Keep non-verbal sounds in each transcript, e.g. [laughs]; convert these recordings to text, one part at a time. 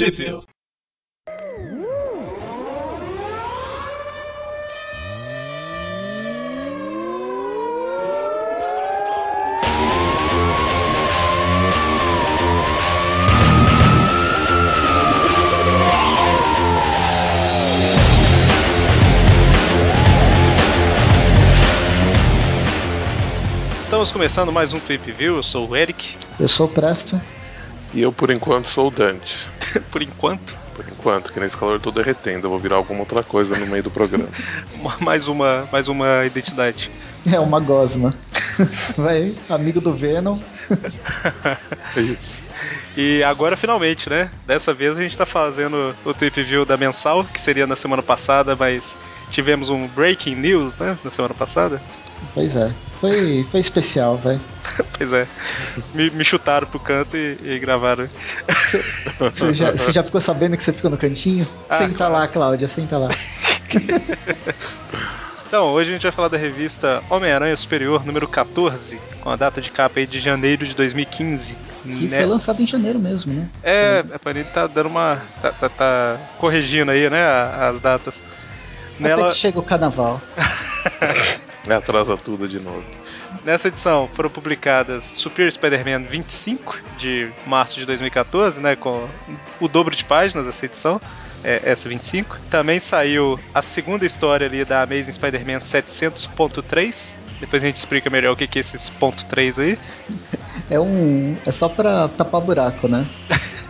Trivia. Estamos começando mais um Tweep View. Eu sou o Eric. Eu sou o Presto. E eu, por enquanto, sou o Dante. [laughs] por enquanto? Por enquanto, que nesse calor eu tô derretendo. Eu vou virar alguma outra coisa no meio do programa. [laughs] mais, uma, mais uma identidade. É, uma gosma. [laughs] Vai, amigo do Venom. é isso. E agora, finalmente, né? Dessa vez a gente tá fazendo o Tweep View da mensal, que seria na semana passada, mas tivemos um breaking news, né? Na semana passada. Pois é. Foi, foi especial, velho. [laughs] pois é. Me, me, chutaram pro canto e, e gravaram. Você já, já, ficou sabendo que você ficou no cantinho? Ah, senta claro. lá, Cláudia, senta lá. [laughs] Então, hoje a gente vai falar da revista Homem-Aranha Superior número 14, com a data de capa aí de janeiro de 2015. Que né? foi lançado em janeiro mesmo, né? É, a Panini tá dando uma. tá, tá, tá corrigindo aí, né, as datas. Nela... Até que chega o carnaval. [laughs] [laughs] Atrasa tudo de novo. Nessa edição foram publicadas Super Spider-Man 25 de março de 2014, né, com o dobro de páginas dessa edição, é, essa 25. Também saiu a segunda história ali da Amazing Spider-Man 700.3. Depois a gente explica melhor o que é esses ponto 3 aí. É um, é só para tapar buraco, né?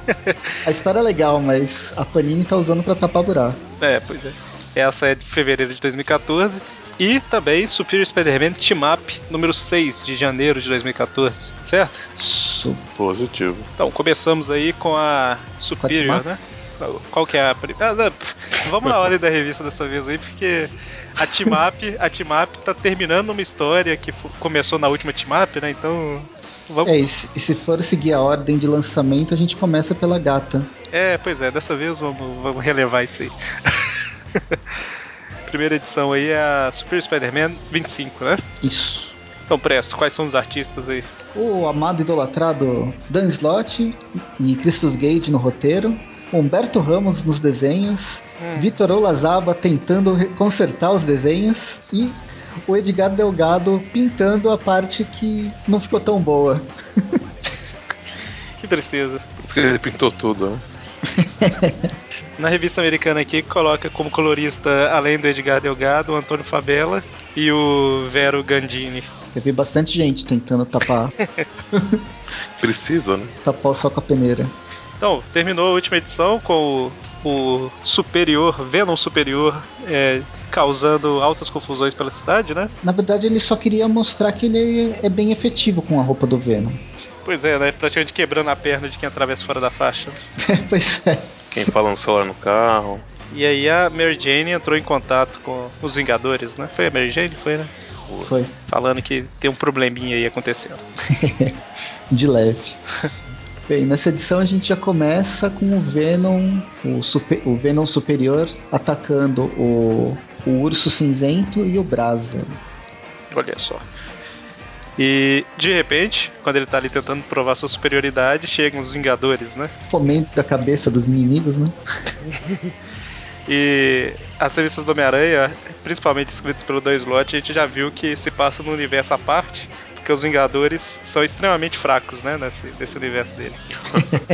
[laughs] a história é legal, mas a Panini tá usando para tapar buraco. É, pois é. Essa é de fevereiro de 2014. E também Superior Spider-Man Team Up número 6 de janeiro de 2014, certo? Positivo. Então, começamos aí com a Superior, né? Qual que é a. Ah, vamos na ordem da revista dessa vez aí, porque a Team Up, a Team Up tá terminando uma história que começou na última Team Up, né? Então. Vamos... É, e se, e se for seguir a ordem de lançamento, a gente começa pela gata. É, pois é, dessa vez vamos, vamos relevar isso aí. [laughs] primeira edição aí é a Super Spider-Man 25, né? Isso. Então, Presto, quais são os artistas aí? O amado idolatrado Dan Slott e Christos Gage no roteiro, Humberto Ramos nos desenhos, hum. Vitor Olazaba tentando consertar os desenhos e o Edgar Delgado pintando a parte que não ficou tão boa. [laughs] que tristeza. Por isso que ele pintou tudo, né? [laughs] Na revista americana aqui, coloca como colorista, além do Edgar Delgado, o Antônio Fabella e o Vero Gandini. Teve bastante gente tentando tapar. [laughs] Precisa, né? Tapar só com a peneira. Então, terminou a última edição com o, o Superior, Venom Superior, é, causando altas confusões pela cidade, né? Na verdade, ele só queria mostrar que ele é bem efetivo com a roupa do Venom. Pois é, né? Praticamente quebrando a perna de quem atravessa fora da faixa. [laughs] pois é. Quem fala no celular no carro. E aí a Mary Jane entrou em contato com os Vingadores, né? Foi a Mary Jane? Foi, né? Foi. Falando que tem um probleminha aí acontecendo. [laughs] De leve. Bem, nessa edição a gente já começa com o Venom, o, super, o Venom superior atacando o, o urso cinzento e o Brasa. Olha só. E de repente, quando ele tá ali tentando provar sua superioridade, chegam os Vingadores, né? Comendo a cabeça dos inimigos, né? e as revistas do Homem-Aranha, principalmente escritas pelo Dan Slott, a gente já viu que se passa no universo à parte, porque os Vingadores são extremamente fracos, né? Nesse, nesse universo dele.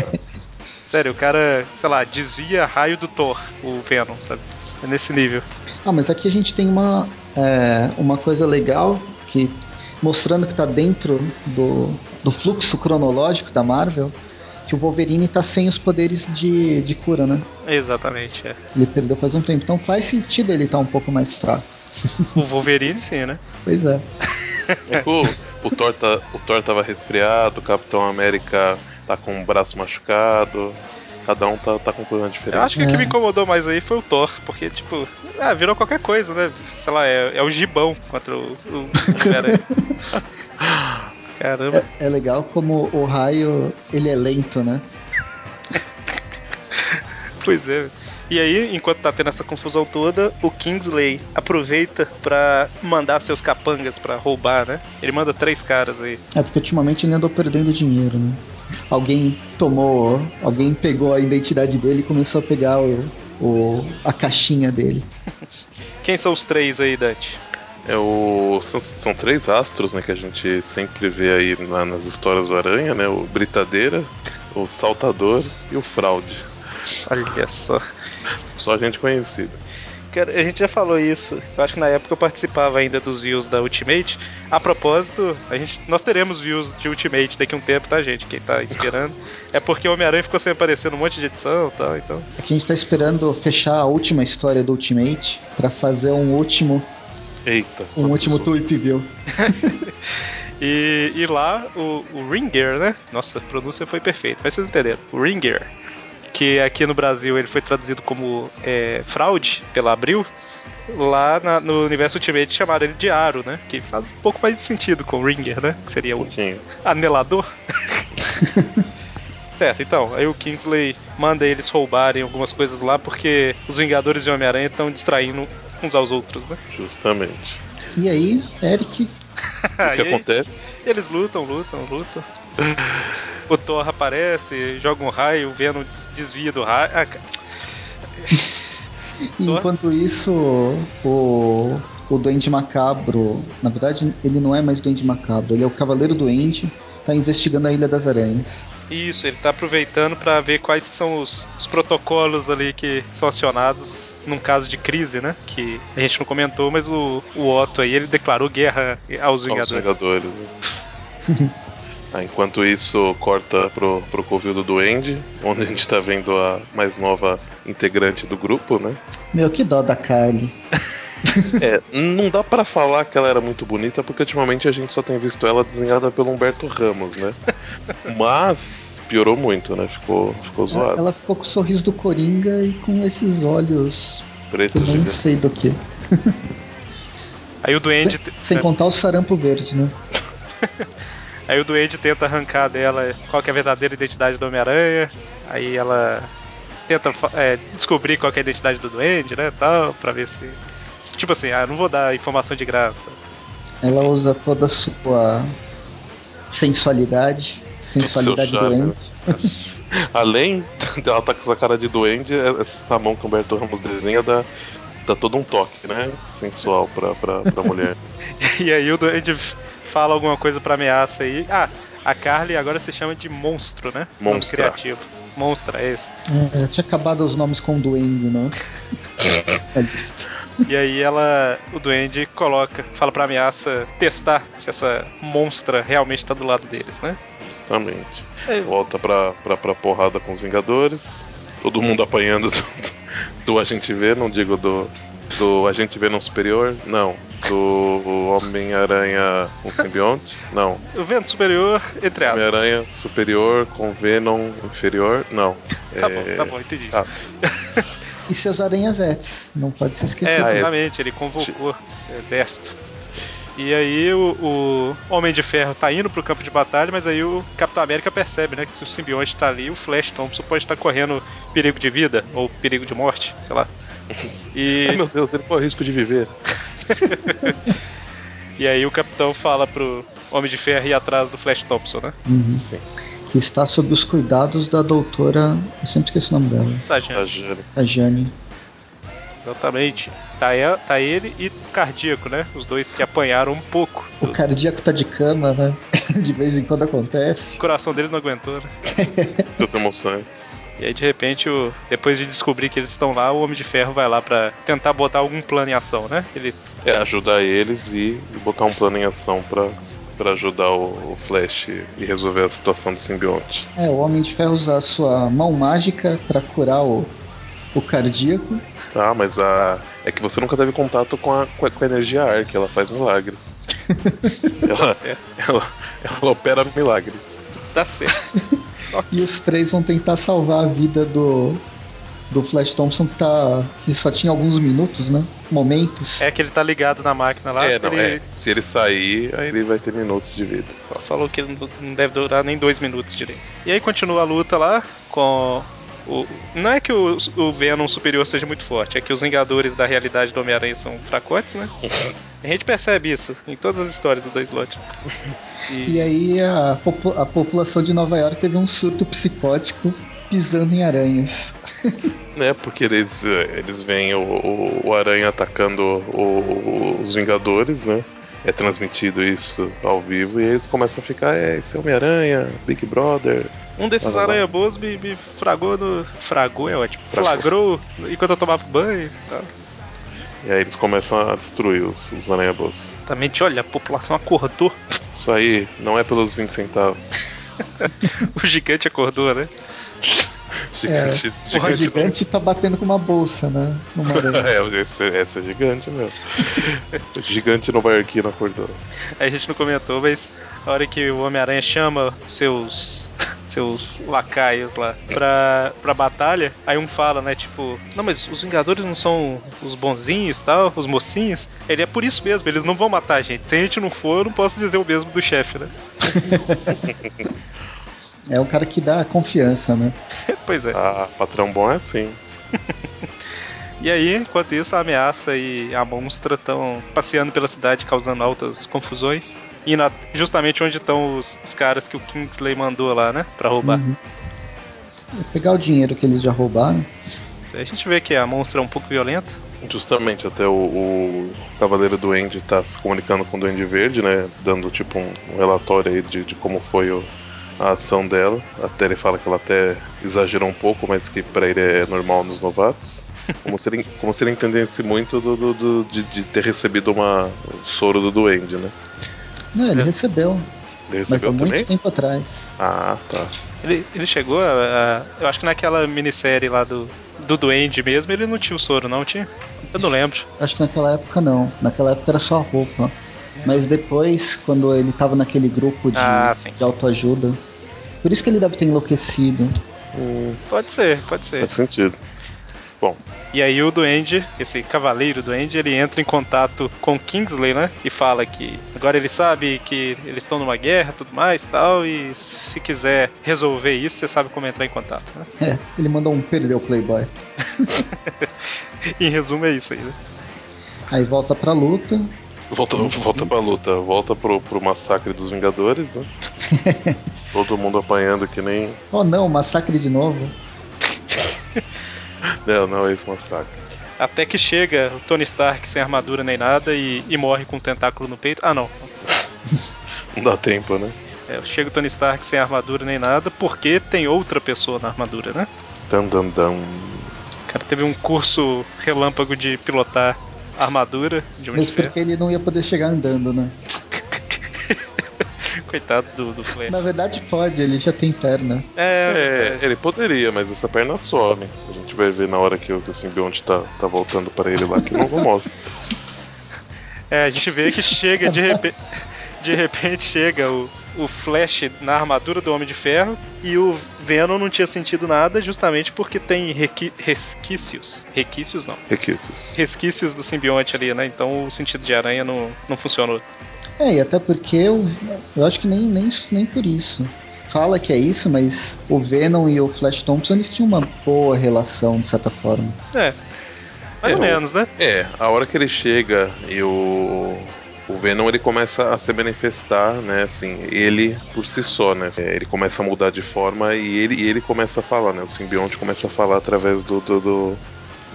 [laughs] Sério, o cara, sei lá, desvia raio do Thor, o Venom, sabe? É nesse nível. Ah, mas aqui a gente tem uma, é, uma coisa legal que mostrando que está dentro do, do fluxo cronológico da Marvel, que o Wolverine está sem os poderes de, de cura, né? Exatamente, é. Ele perdeu faz um tempo, então faz sentido ele estar tá um pouco mais fraco. O Wolverine sim, né? [laughs] Pois é. é o, o, Thor tá, o Thor tava resfriado, o Capitão América tá com o braço machucado. Cada um tá, tá com um problema diferente. Eu acho que é. o que me incomodou mais aí foi o Thor, porque, tipo, ah, virou qualquer coisa, né? Sei lá, é, é o gibão contra o, o, o [laughs] Caramba. É, é, legal como o raio, ele é lento, né? pois é. E aí, enquanto tá tendo essa confusão toda, o Kingsley aproveita para mandar seus capangas para roubar, né? Ele manda três caras aí. É, porque ultimamente ele andou perdendo dinheiro, né? Alguém tomou, alguém pegou a identidade dele e começou a pegar o, o, a caixinha dele. Quem são os três aí, Dante? É o, são, são, três astros né, que a gente sempre vê aí na, nas histórias do Aranha, né? O Britadeira, o Saltador e o Fraude. Olha só. Só gente conhecida. Cara, a gente já falou isso. Eu acho que na época eu participava ainda dos views da Ultimate. A propósito, a gente, nós teremos views de Ultimate daqui a um tempo, tá, gente? Quem tá esperando. é porque o Homem-Aranha ficou sem aparecer num monte de edição e tal, então. Aqui a gente tá esperando fechar a última história do Ultimate para fazer um último. Eita. Um último Tweep View. [laughs] e, e lá, o, o Ringer, né? Nossa, a pronúncia foi perfeita, mas vocês entenderam. O Ringer que aqui no Brasil ele foi traduzido como é, fraude pela Abril, lá na, no universo Ultimate chamaram ele de Aro, né? Que faz um pouco mais de sentido com o Ringer, né? Que seria o anelador. [laughs] certo, então, aí o Kingsley manda eles roubarem algumas coisas lá porque os Vingadores de Homem-Aranha estão distraindo uns aos outros, né? Justamente. E aí, Eric o que [laughs] acontece? Eles lutam, lutam, lutam. [laughs] o Thor aparece, joga um raio, o Venom desvia do raio. Ah, Enquanto isso, o, o Duende Macabro, na verdade, ele não é mais Duende Macabro, ele é o Cavaleiro Duende, tá investigando a Ilha das Aranhas. Isso, ele tá aproveitando para ver quais são os, os, protocolos ali que são acionados num caso de crise, né? Que a gente não comentou, mas o, o Otto aí, ele declarou guerra aos Vingadores. Aos Vingadores, [laughs] enquanto isso, corta pro, pro covil do Duende, onde a gente tá vendo a mais nova integrante do grupo, né? Meu, que dó da Kylie. [laughs] É, não dá para falar que ela era muito bonita, porque ultimamente a gente só tem visto ela desenhada pelo Humberto Ramos, né? Mas piorou muito, né? Ficou, ficou zoado. Ela ficou com o sorriso do Coringa e com esses olhos. Pretos que nem sei do que. Aí o Duende. Sem, sem contar o sarampo verde, né? [laughs] Aí o Duende tenta arrancar dela qual é a verdadeira identidade do Homem-Aranha. Aí ela tenta é, descobrir qual é a identidade do Duende, né? Tal, pra ver se Tipo assim, ah, não vou dar informação de graça. Ela usa toda a sua sensualidade, sensualidade doente. [laughs] Além dela estar tá com essa cara de doente, essa mão que o Humberto Ramos desenha dá, dá todo um toque, né? Sensual pra, pra, pra mulher. [laughs] e aí o doente fala alguma coisa pra ameaça aí. Ah, a Carly agora se chama de monstro, né? Monstro criativo. Monstra, é isso. É, tinha acabado os nomes com duende, né? [laughs] é e aí ela, o duende coloca, fala pra ameaça testar se essa monstra realmente tá do lado deles, né? Justamente. É. Volta pra, pra, pra porrada com os Vingadores. Todo mundo apanhando do, do Agente V, não digo do, do Agente Venom Superior, não. Do Homem-Aranha com simbionte, não. O Venom Superior, entre aspas. Homem-Aranha Superior com Venom Inferior, não. Tá é... bom, tá bom, entendi. Tá. e seus aranhazetes. Não pode se esquecer. É, exatamente, ele convocou o exército. E aí o, o, Homem de Ferro tá indo pro campo de batalha, mas aí o Capitão América percebe, né, que se o simbionte tá ali, o Flash Thompson pode estar correndo perigo de vida ou perigo de morte, sei lá. [laughs] E... Ai meu Deus, ele corre risco de viver. [laughs] e aí o Capitão fala pro Homem de Ferro ir atrás do Flash Thompson, né? Uhum. Sim que está sob os cuidados da doutora. Eu sempre esqueci o nome dela. Sajane. Sajane. Exatamente. Tá, tá ele e o cardíaco, né? Os dois que apanharam um pouco. O cardíaco tá de cama, né? [laughs] De vez em quando acontece. O coração dele não aguentou, né? As emoções. E aí, de repente, o... depois de descobrir que eles estão lá, o Homem de Ferro vai lá para tentar botar algum plano em ação, né? Ele... É, ajudar eles e botar um plano em ação para para ajudar o, Flash e resolver a situação do simbionte. É, o Homem de Ferro usa a sua mão mágica para curar o, o cardíaco. Ah, mas a é que você nunca teve contato com a, com a, com a energia Arc, ela faz milagres. [laughs] ela, tá ela, ela opera milagres. Tá certo. [laughs] e os três vão tentar salvar a vida do, do Flash Thompson que tá. que só tinha alguns minutos, né? Momentos. É que ele tá ligado na máquina lá. É, se, não, ele... É. se ele sair, aí ele vai ter minutos de vida. Falou que não deve durar nem dois minutos direito. E aí continua a luta lá com o, não é que o, o Venom superior seja muito forte, é que os Vingadores da realidade do Homem-Aranha são fracotes, né? [laughs] A gente percebe isso em todas as histórias do Dan Slott. E... e aí a, popu a população de Nova York teve um surto psicótico pisando em aranhas. [laughs] né, porque eles, eles veem o, o, o aranha atacando o, os Vingadores, né? É transmitido isso ao vivo e eles começam a ficar, é, esse é Homem-Aranha, Big Brother. Um desses aranha boas me, me fragou no. Fragou é ótimo. Flagrou enquanto eu tomava banho e tal. E aí eles começam a destruir os, os aranha-boas. Exatamente, olha, a população acordou. Isso aí não é pelos 20 centavos. [laughs] o gigante acordou, né? Gigante, é, gigante, o gigante tá batendo com uma bolsa, né? [laughs] É, esse, esse é gigante mesmo. o [laughs] gigante nova iorquino acordou. A gente não comentou, mas a hora que o Homem-Aranha chama seus seus lacaios lá pra, pra batalha, aí um fala, né, tipo, não, mas os Vingadores não são os bonzinhos tal, os mocinhos. Ele é por isso mesmo, eles não vão matar a gente. Se a gente não for, eu não posso dizer o mesmo do chefe, né? [laughs] É o cara que dá confiança, né? [laughs] pois é. Ah, patrão bom é assim. [laughs] E aí, enquanto isso, a ameaça e a monstra estão passeando pela cidade, causando altas confusões. E na, justamente onde estão os, os, caras que o Kingsley mandou lá, né? Pra roubar. Uhum. Pegar o dinheiro que eles já roubaram. A gente vê que a monstra é um pouco violenta. Justamente, até o, o Cavaleiro Duende tá se comunicando com o Duende Verde, né? Dando tipo um, um relatório aí de, de como foi o, a ação dela. Até ele fala que ela até exagerou um pouco, mas que para ele é normal nos novatos. [laughs] Como se ele, como se ele entendesse muito do, do, do de, de, ter recebido uma um soro do duende, né? Não, ele é. recebeu. Ele recebeu mas há também? muito tempo atrás. Ah, tá. Ele, ele chegou a, a, Eu acho que naquela minissérie lá do, do Duende mesmo, ele não tinha o soro, não tinha? Eu não lembro. Acho que naquela época não. Naquela época era só a roupa. Mas depois, quando ele tava naquele grupo de, ah, sim, de autoajuda. Por isso que ele deve ter enlouquecido. Hum, pode ser, pode ser. Faz sentido. Bom. E aí o Duende, esse cavaleiro Duende, ele entra em contato com Kingsley, né? E fala que agora ele sabe que eles estão numa guerra tudo mais tal. E se quiser resolver isso, você sabe como entrar em contato, né? É, ele mandou um perdeu o Playboy. [laughs] em resumo é isso aí, né? Aí volta pra luta. Volta, volta pra luta, volta pro, pro massacre dos Vingadores, né? [laughs] Todo mundo apanhando que nem. Oh não, massacre de novo. [laughs] não, não é esse massacre. Até que chega o Tony Stark sem armadura nem nada e, e morre com um tentáculo no peito. Ah, não. não dá tempo, né? É, chega o Tony Stark sem armadura nem nada porque tem outra pessoa na armadura, né? Dan, dan, dan. O cara teve um curso relâmpago de pilotar armadura de Mas porque ele não ia poder chegar andando, né? [laughs] Coitado do, do Flash. Na verdade pode, ele já tem perna. É, é, ele poderia, mas essa perna some. Vai ver na hora que o, que o simbionte tá, tá voltando para ele lá, que não, não mostra. [laughs] É, a gente vê que chega de repente. De repente chega o, o Flash na armadura do Homem de Ferro e o Venom não tinha sentido nada justamente porque tem requi resquícios. Requícios não. Requícios. Resquícios do simbionte ali, né? Então o sentido de aranha não, não funcionou. É, e até porque eu, eu acho que nem, nem, nem por isso. Fala que é isso, mas o Venom e o Flash Thompson eles tinham uma boa relação, de certa forma. É. Mais é, ou menos, né? É, a hora que ele chega e o. O Venom ele começa a se manifestar, né? Assim, ele por si só, né? É, ele começa a mudar de forma e ele, e ele começa a falar, né? O simbionte começa a falar através do, do, do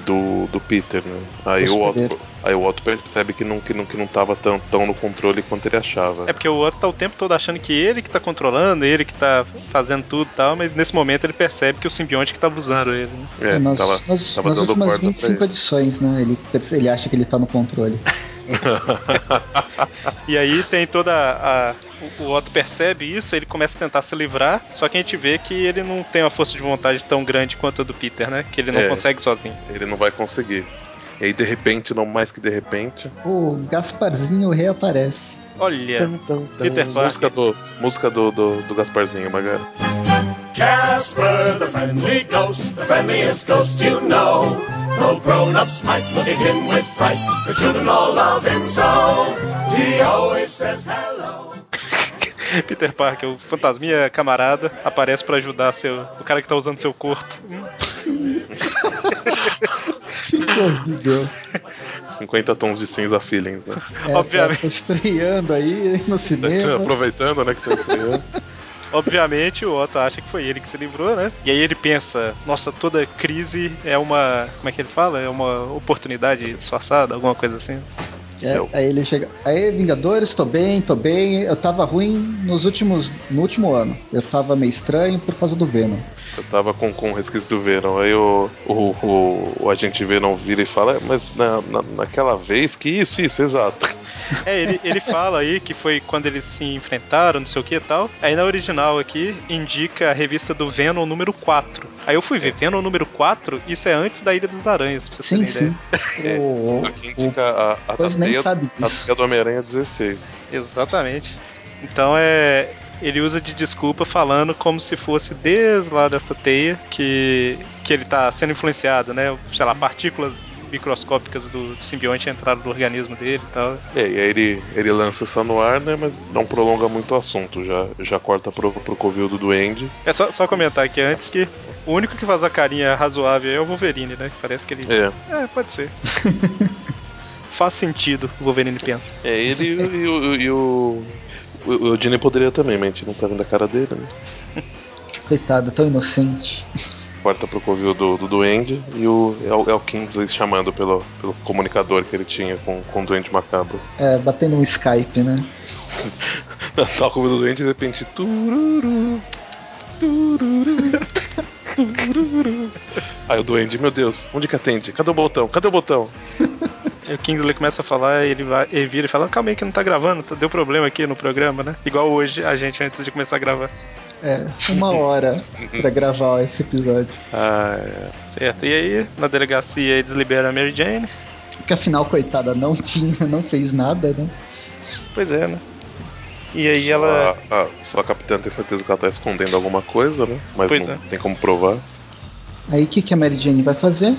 do, do Peter, né? Aí o, Otto, aí o Otto percebe que não, que não, que não tava tão, tão no controle quanto ele achava. É porque o Otto tá o tempo todo achando que ele que tá controlando, ele que tá fazendo tudo e tal, mas nesse momento ele percebe que o simbionte que tava usando ele. Né? É, é nós, tava, nós, tava nas dando últimas 25 edições, né? Ele, ele acha que ele tá no controle. [laughs] e aí tem toda a, o, o Otto percebe isso, ele começa a tentar se livrar, só que a gente vê que ele não tem uma força de vontade tão grande quanto a do Peter, né? Que ele não é, consegue sozinho. Ele não vai conseguir. E aí, de repente, não mais que de repente. O Gasparzinho reaparece. Olha, tum, tum, tum. Peter Parker. Música do, música do, do, do Gasparzinho, Magara. Casper, the friendly ghost, the friendliest ghost you know. Though grown-ups might look at him with fright, the children all love him so. He always says hello. [laughs] Peter Parker, o fantasminha camarada, aparece para ajudar seu, o cara que tá usando seu corpo. [laughs] Que horrível. 50 tons de cinza feelings, né? É, Obviamente. Tá estreando aí no Tá cinema. aproveitando, né, que tá estreando. [laughs] Obviamente o Otto acha que foi ele que se livrou, né? E aí ele pensa, nossa, toda crise é uma. Como é que ele fala? É uma oportunidade disfarçada, alguma coisa assim. É, aí ele chega. Aí, Vingadores, tô bem, tô bem. Eu tava ruim nos últimos. no último ano. Eu tava meio estranho por causa do Venom. Eu tava com, com resquício do Venom. Aí o, o, o, o agente Venom vira e fala, "É, mas na, na- naquela vez, que isso, isso, exato. [laughs] É, ele, ele fala aí que foi quando eles se enfrentaram, não sei o que e tal. Aí na original aqui indica a revista do Venom número 4. Aí eu fui ver, Venom número 4, isso é antes da Ilha das Aranhas, pra você Sim, ter sim. ideia. [laughs] O, Aqui indica a, a, a nem teia, sabe a do Homem-Aranha 16. Exatamente. Então é. Ele usa de desculpa falando como se fosse desde lá dessa teia que, que ele tá sendo influenciado, né? Sei lá, partículas microscópicas do simbionte entraram no organismo dele e tal. É, e aí ele, ele lança essa no ar, né? Mas não prolonga muito o assunto. Já, já corta pro, pro covil do Duende. É só, só comentar aqui antes que o único que faz a carinha razoável é o Wolverine, né? Parece que ele. É, É, pode ser. [laughs] faz sentido, o Wolverine pensa. é ele e, o- e o. O, o, poderia também, mas a gente não tá vendo a cara dele, né? [laughs] Coitado, tão inocente. Corta pro covil do, do Duende e o, é o Kingsley chamando pelo, pelo comunicador que ele tinha com, com o Duende Macabro. É, batendo um Skype, né? [laughs] tá o do Duende e de repente. Tururu, tururu, tururu. Aí o Duende, meu Deus, onde que atende? Cadê o botão? Cadê o botão? O Kingsley começa a falar, ele, vai, ele vira e fala: Calma aí que não tá gravando, tá- deu problema aqui no programa, né? Igual hoje, a gente antes de começar a gravar. É, uma hora pra gravar esse episódio. [laughs] Ah, é. Certo, e aí, na delegacia, eles liberam a Mary Jane. Porque afinal, coitada, não tinha, não fez nada, né? Pois é, né? E aí ela. A, a, só a capitã tem certeza que ela tá escondendo alguma coisa, né? Mas Pois não é. tem como provar. Aí o que, que a Mary Jane vai fazer?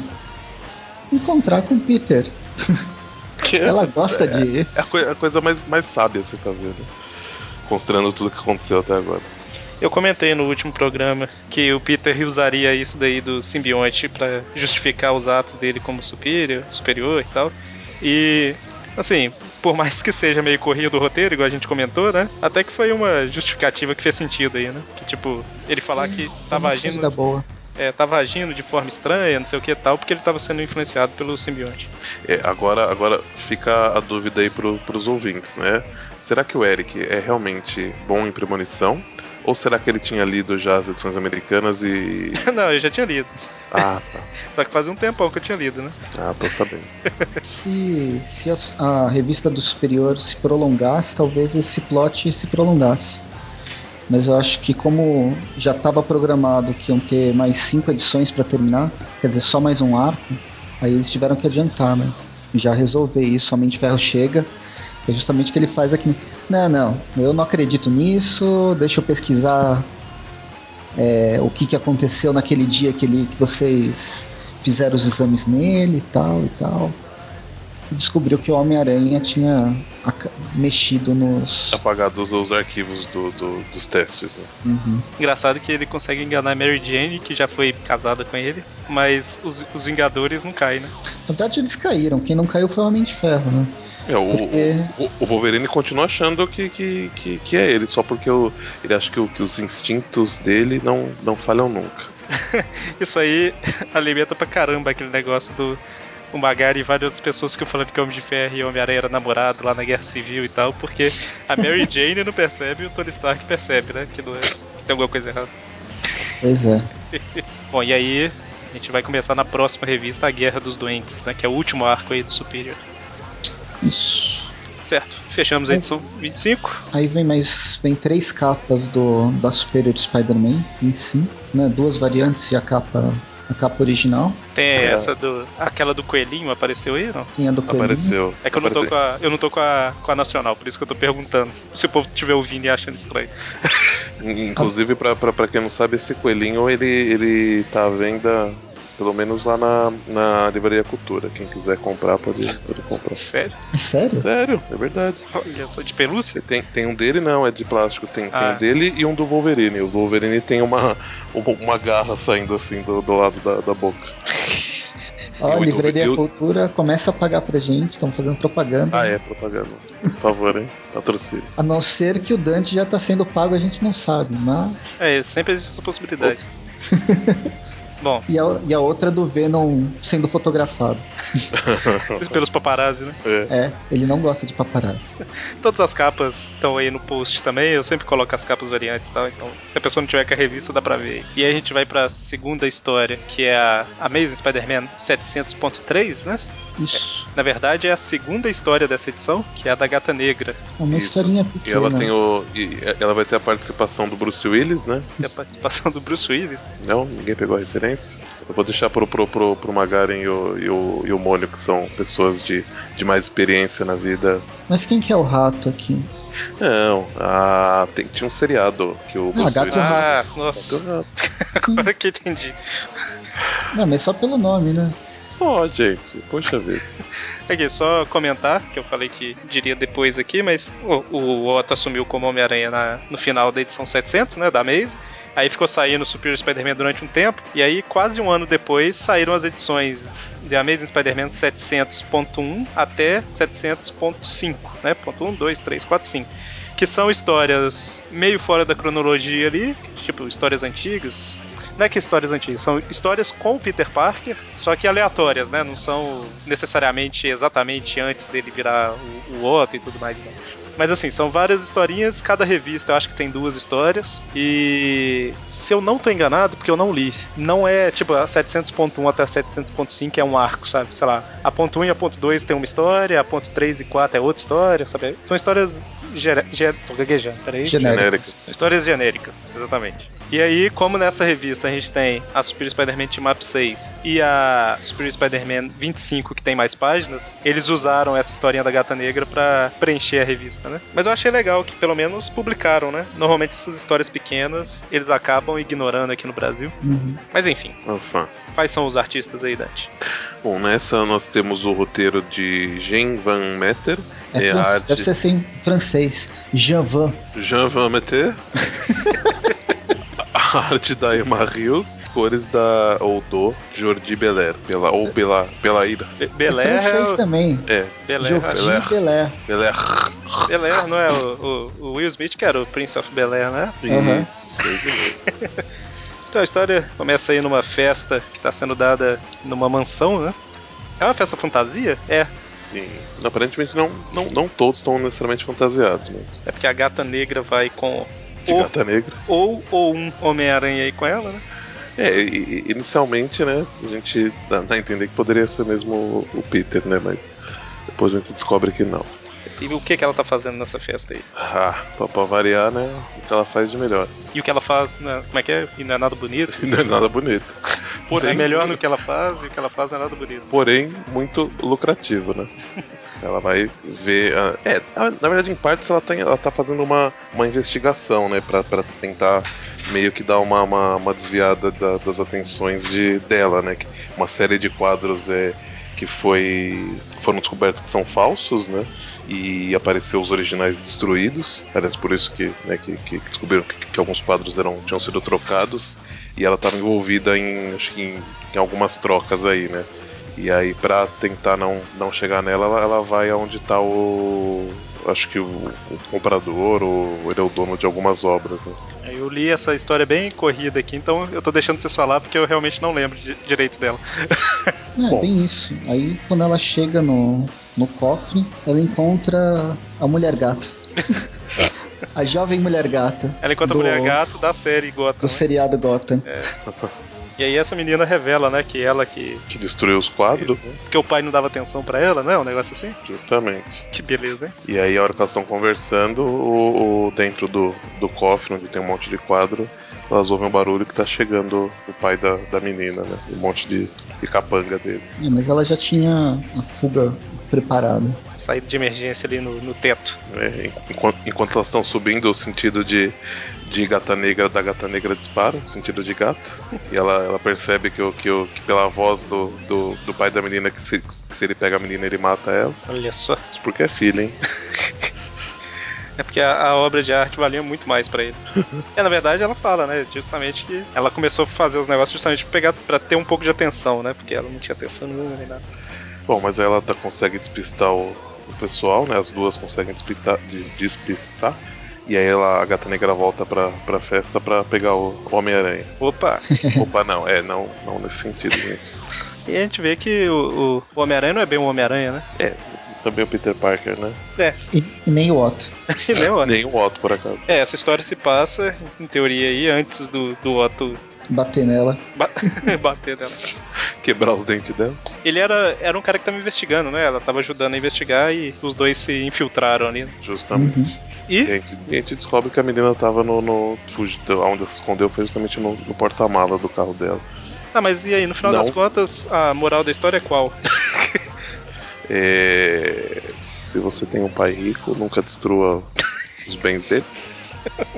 Encontrar com o Peter. Que é- Ela gosta de. É a, coi- a coisa mais, mais sábia a se fazer, né? Considerando tudo que aconteceu até agora. Eu comentei no último programa que o Peter usaria isso daí do simbionte pra justificar os atos dele como superior, superior e tal. E assim, por mais que seja meio corrido o roteiro, igual a gente comentou, né? Até que foi uma justificativa que fez sentido aí, né? Que tipo, ele falar que tava agindo, boa. É, tava agindo de forma estranha, não sei o que e tal, porque ele tava sendo influenciado pelo simbionte. É, agora, agora fica a dúvida aí pro, pros ouvintes, né? Será que o Eric é realmente bom em premonição? Ou será que ele tinha lido já as edições americanas e. [laughs] não, eu já tinha lido. Ah, tá. [laughs] Só que fazia um tempão que eu tinha lido, né? Ah, tô sabendo. [laughs] Se, se a, a revista do Superior se prolongasse, talvez esse plot se prolongasse. Mas eu acho que como já estava programado que iam ter mais cinco edições para terminar, quer dizer, só mais um arco, aí eles tiveram que adiantar, né? Já resolver isso, somente Ferro chega. É justamente o que ele faz aqui. Não, não, eu não acredito nisso, deixa eu pesquisar é, o que, que aconteceu naquele dia que, ele, que vocês fizeram os exames nele e tal e tal. E descobriu que o Homem-Aranha tinha mexido nos. Apagados os, os arquivos do, do- dos testes, né? Uhum. Engraçado que ele consegue enganar a Mary Jane, que já foi casada com ele, mas os, os Vingadores não caem, né? Na verdade, eles caíram. Quem não caiu foi o Homem de Ferro, né? É, o, Porque- o, o Wolverine continua achando que, que, que, que é ele, só porque o, ele acha que, o- que os instintos dele não, não falham nunca. [laughs] Isso aí [laughs] alimenta pra caramba aquele negócio do o Magari e várias outras pessoas ficam falando que Homem de Ferro e Homem-Aranha era namorado lá na Guerra Civil e tal, porque a Mary [laughs] Jane não percebe e o Tony Stark percebe, né? Que, não é, que tem alguma coisa errada. Pois é. [laughs] Bom, e aí a gente vai começar na próxima revista, a Guerra dos Doentes, né? Que é o último arco aí do Superior. Isso. Certo, fechamos a edição 25. Aí vem mais. Vem três capas do, da Superior Spider-Man, 25, né? Duas variantes e a capa. A capa original. Tem É. essa do. aquela do coelhinho apareceu aí, não? Tem a do Coelhinho. Apareceu. É que eu não tô apareceu. com a. Eu não tô com a, com a nacional, por isso que eu tô perguntando. Se o povo estiver ouvindo e achando estranho. Inclusive, pra, pra, pra quem não sabe, esse coelhinho ele, ele tá à venda Pelo menos lá na, na Livraria Cultura. Quem quiser comprar, pode, pode comprar. Sério? Sério? Sério, é verdade. Olha só, de pelúcia? Tem, tem um dele, não, é de plástico. Tem, tem Ah. um dele e um do Wolverine. O Wolverine tem uma, uma, uma garra saindo assim do, do lado da, da boca. Ó, a Eu- Livraria eu- Cultura começa a pagar pra gente, estão fazendo propaganda. Ah, é, propaganda. Por favor, hein? Patrocínio. A não ser que o Dante já tá sendo pago, a gente não sabe, mas. É, sempre existe essa possibilidade. [laughs] Bom, E a, e a outra do Venom sendo fotografado. [laughs] pelos paparazzi, né? É. É, ele não gosta de paparazzi. Todas as capas estão aí no post também. Eu sempre coloco as capas variantes e tal. Então, se a pessoa não tiver com a revista, dá pra ver. E aí a gente vai pra segunda história, que é a Amazing Spider-Man 700.3, né? Isso. Na verdade, é a segunda história dessa edição, que é a da Gata Negra. É uma Isso. historinha E pequena. ela tem o. E ela vai ter a participação do Bruce Willis, né? E a participação do Bruce Willis. Não? Ninguém pegou a referência? Eu vou deixar pro, pro, pro, pro Magaren e o, e, o, e o Mônio, que são pessoas de, de mais experiência na vida. Mas quem que é o rato aqui? Não, ah, tem, tinha um seriado que o Não, Bruce Willis. Ah, nossa, Ah, [laughs] agora que entendi. Não, mas só pelo nome, né? Só, gente. Poxa vida. [laughs] Aqui, só comentar, que eu falei que diria depois aqui, mas o, o Otto assumiu como Homem-Aranha no final da edição 700, né, da Maze. Aí ficou saindo Superior Spider-Man durante um tempo, e aí quase um ano depois saíram as edições de Amazing Spider-Man 700.1 até 700.5, né, ponto 1, 2, 3, 4, 5. Que são histórias meio fora da cronologia ali, tipo histórias antigas, não é que histórias antigas, são histórias com o Peter Parker, só que aleatórias, né? Não são necessariamente exatamente antes dele virar o, o Otto e tudo mais, não. Mas assim, são várias historinhas, cada revista eu acho que tem duas histórias. E se eu não tô enganado, porque eu não li, não é tipo a 700.1 até a 700.5 é um arco, sabe? Sei lá, a ponto 1 e a ponto 2 tem uma história, a ponto 3 e 4 é outra história, sabe? São histórias. Ger... Ger... Tô gaguejando, peraí. Genéricas. São histórias genéricas, exatamente. E aí, como nessa revista a gente tem a Super Spider-Man Team Up 6 e a Super Spider-Man 25, que tem mais páginas, eles usaram essa historinha da Gata Negra pra preencher a revista, né? Mas eu achei legal que pelo menos publicaram, né? Normalmente essas histórias pequenas eles acabam ignorando aqui no Brasil. Uhum. Mas enfim, Ufa. quais são os artistas aí, Dante? Bom, nessa nós temos o roteiro de Jean Van Meter. É É fran- a arte Deve ser assim, francês. Javan. Jean Van Meter. [laughs] [laughs] Arte da Emma Rios, cores da ou do Jordi Belair, pela ou pela Belair. Be É Belair é francês o... também. É, Belair, Jordi Belair. Belair. Belair. Belair não é o, o, o Will Smith que era o Prince of Bel-Air, né? Isso, mesmo. [laughs] Então a história começa aí numa festa que está sendo dada numa mansão, né? É uma festa fantasia? É. Sim. Aparentemente não, não, não todos estão necessariamente fantasiados, mas É porque a gata negra vai com de ou, gata negra. ou, ou um Homem-Aranha aí com ela, né? É, inicialmente, né, a gente dá, a entender que poderia ser mesmo o, o Peter, né, mas depois a gente descobre que não. E o que, que ela tá fazendo nessa festa aí? Ah, pra, pra variar, né, o que ela faz de melhor. E o que ela faz, né? como é que é? E não é nada bonito? E [laughs] não é nada bonito. Porém, é melhor no que ela faz e o que ela faz não é nada bonito. porém muito lucrativo, né? [laughs] Ela vai ver. ah, é, ah, na verdade, em partes, ela, tem, ela tá fazendo uma, uma investigação, né? Pra, pra tentar meio que dar uma, uma, uma desviada da- das atenções de, dela, né? Uma série de quadros é, que foi, foram descobertos que são falsos, né? E apareceu os originais destruídos. Aliás, por isso que, né, que, que descobriram que, que alguns quadros eram, tinham sido trocados. E ela estava envolvida em, acho que em, em algumas trocas aí, né? E aí, pra tentar não, não chegar nela, ela, ela vai aonde tá o. Acho que o, o comprador, ou ele é o dono de algumas obras, né? Aí Eu li essa história bem corrida aqui, então eu tô deixando vocês falar porque eu realmente não lembro di- direito dela. [laughs] É, Bom. bem isso. Aí quando ela chega no, no cofre, ela encontra a mulher gata. [laughs] a jovem mulher gata. Ela encontra do, a mulher gato da série Gotham. Do né? seriado Gotham. [laughs] E aí essa menina revela, né, que ela que. Que destruiu os quadros, né? Porque o pai não dava atenção pra ela, né? Um negócio assim. Justamente. Que beleza, hein? E aí, a hora que elas estão conversando, o, o- dentro do, do cofre, onde tem um monte de quadro, elas ouvem um barulho que tá chegando o pai da, da menina, né? Um monte de, de capanga deles. É, mas ela já tinha a fuga preparado. Saída de emergência ali no, no teto. É, enquanto, enquanto elas estão subindo, o sentido de, de gata negra da gata negra dispara, sentido de gato. E ela, ela percebe que, o, que, o, que pela voz do, do, do pai da menina que se, que se ele pega a menina ele mata ela. Olha só. Porque é filho, hein? [laughs] É porque a, a, obra de arte valia muito mais para ele. [laughs] é, na verdade, ela fala, né? Justamente que ela começou a fazer os negócios justamente pra, pegar, pra ter um pouco de atenção, né? Porque ela não tinha atenção nenhuma nem nada. Bom, mas ela tá, consegue despistar o, o, pessoal, né? As duas conseguem despistar, de, despistar. E aí ela, a gata negra volta pra, pra festa pra pegar o, Homem-Aranha. Opa! [laughs] Opa, não, é, não, não nesse sentido, gente. E a gente vê que o, o Homem-Aranha não é bem o Homem-Aranha, né? É, também o Peter Parker, né? É. E, e nem o Otto. [laughs] e nem o Otto. nem o Otto, por acaso. É, essa história se passa, em teoria, aí, antes do, do Otto bater nela. Ba [laughs] bater nela. Quebrar os dentes dela. Ele era, era um cara que tava investigando, né? Ela tava ajudando a investigar e os dois se infiltraram ali. Justamente. Uhum. E? E a, gente, e a gente descobre que a menina tava no. no onde se escondeu foi justamente no, no porta-mala do carro dela. Ah, mas e aí, no final Não. das contas, a moral da história é qual? [laughs] é... Se você tem um pai rico, nunca destrua os bens dele.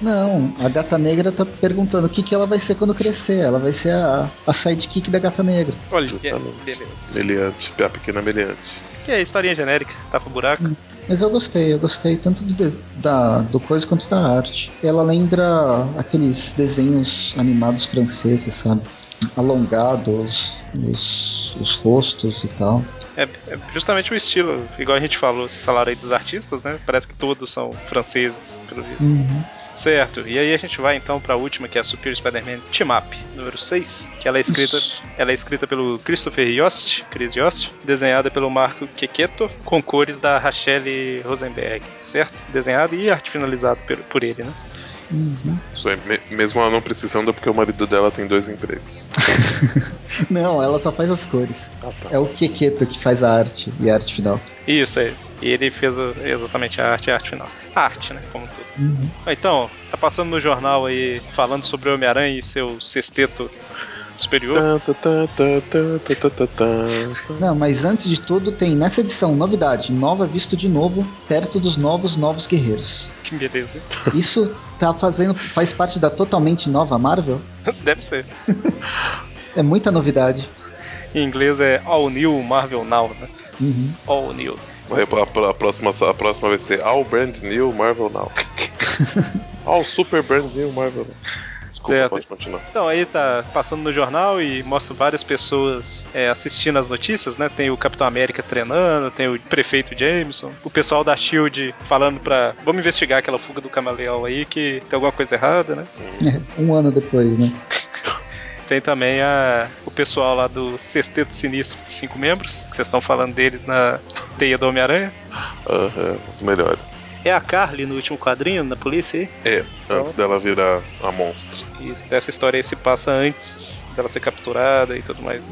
Não, a gata negra tá perguntando o que, que ela vai ser quando crescer. Ela vai ser a, a sidekick da gata negra. Olha, Justamente. beleza. Meliante, a pequena meliante. Que é historinha genérica, tá com buraco. Mas eu gostei, eu gostei tanto do, da, do coisa quanto da arte. Ela lembra aqueles desenhos animados franceses, sabe? Alongados, os, os rostos e tal. É, é, justamente o estilo, igual a gente falou, esse salário aí dos artistas, né? Parece que todos são franceses, pelo visto. Uhum. Certo, e aí a gente vai então para a última, que é a Superior Spider-Man Team Up, número 6, que ela é escrita, ela é escrita pelo Christopher Yost, Chris Yost, desenhada pelo Marco Quequeto, com cores da Rachelle Rosenberg, certo? Desenhado e arte finalizado por, por ele, né? Uhum. Isso aí, mesmo ela não precisando, porque o marido dela tem dois empregos. [laughs] não, ela só faz as cores. Ah, tá. É o Quequeto que faz a arte e a arte final. Isso, é isso. E ele fez exatamente a arte e a arte final. Arte, né? Como tudo. Uhum. Então, tá passando no jornal aí falando sobre o Homem-Aranha e seu sexteto superior. Não, mas antes de tudo tem nessa edição novidade, nova visto de novo, perto dos novos novos guerreiros. Que beleza. [laughs] Isso tá fazendo faz parte da totalmente nova Marvel? [laughs] Deve ser. é muita novidade. Em inglês é All New Marvel Now, né? Uhum. All New. A, a, próxima, a próxima vai ser All Brand New Marvel Now. [laughs] All Super Brand New Marvel Now. Desculpa, certo. pode continuar. Então, aí tá passando no jornal e mostra várias pessoas é, assistindo as notícias, né? Tem o Capitão América treinando, tem o prefeito Jameson, o pessoal da SHIELD falando pra... Vamos investigar aquela fuga do camaleão aí, que tem alguma coisa errada, né? É, [laughs] um ano depois, né? [laughs] Tem também a, o pessoal lá do Sexteto Sinistro, cinco membros, que vocês estão falando deles na Teia do Homem-Aranha. Uhum, os melhores. É a Carly no último quadrinho, na polícia aí? É, antes então, dela virar a monstro. Isso, dessa história aí se passa antes dela ser capturada e tudo mais.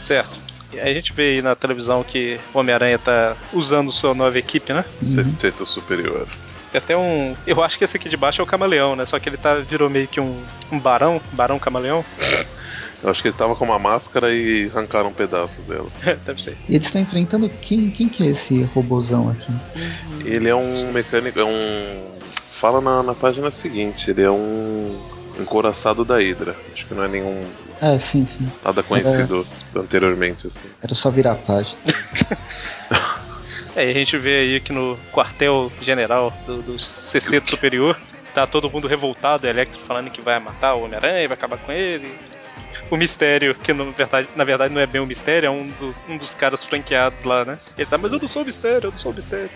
Certo. E aí a gente vê aí na televisão que o Homem-Aranha tá usando sua nova equipe, né? Uhum. Sexteto Superior. Tem até um. Eu acho que esse aqui de baixo é o camaleão, né? Só que ele tá, virou meio que um, um barão, barão camaleão. [laughs] Eu acho que ele tava com uma máscara e arrancaram um pedaço dela. [laughs] Deve ser. E eles estão enfrentando quem? Quem que é esse robozão aqui? Ele é um mecânico, é um. Fala na, na página seguinte, ele é um encoraçado da Hydra. Acho que não é nenhum. É, sim, sim. Nada conhecido Era... anteriormente, assim. Era só virar a página. [laughs] é, e a gente vê aí que no quartel general do, do Sexteto Superior tá todo mundo revoltado, Electro falando que vai matar o Homem-Aranha, vai acabar com ele o mistério, que na verdade, na verdade não é bem um mistério, é um dos, um dos caras franqueados lá, né? Ele tá, mas eu não sou o mistério, eu não sou o mistério.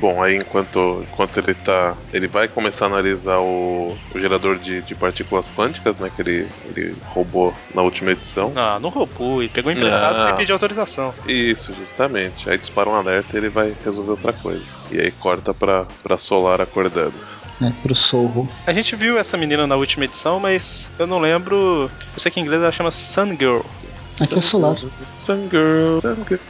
Bom, aí enquanto, enquanto ele tá. Ele vai começar a analisar o, o gerador de, de partículas quânticas, né? Que ele, ele roubou na última edição. Ah, não roubou, ele pegou emprestado não. sem pedir autorização. Isso, justamente. Aí dispara um alerta e ele vai resolver outra coisa. E aí corta pra, pra Solar acordando né, pro Sorro. A gente viu essa menina na última edição, mas eu não lembro. Eu sei que em inglês ela chama Sun Girl. Aqui é Solar. Sun Girl, Sun Girl.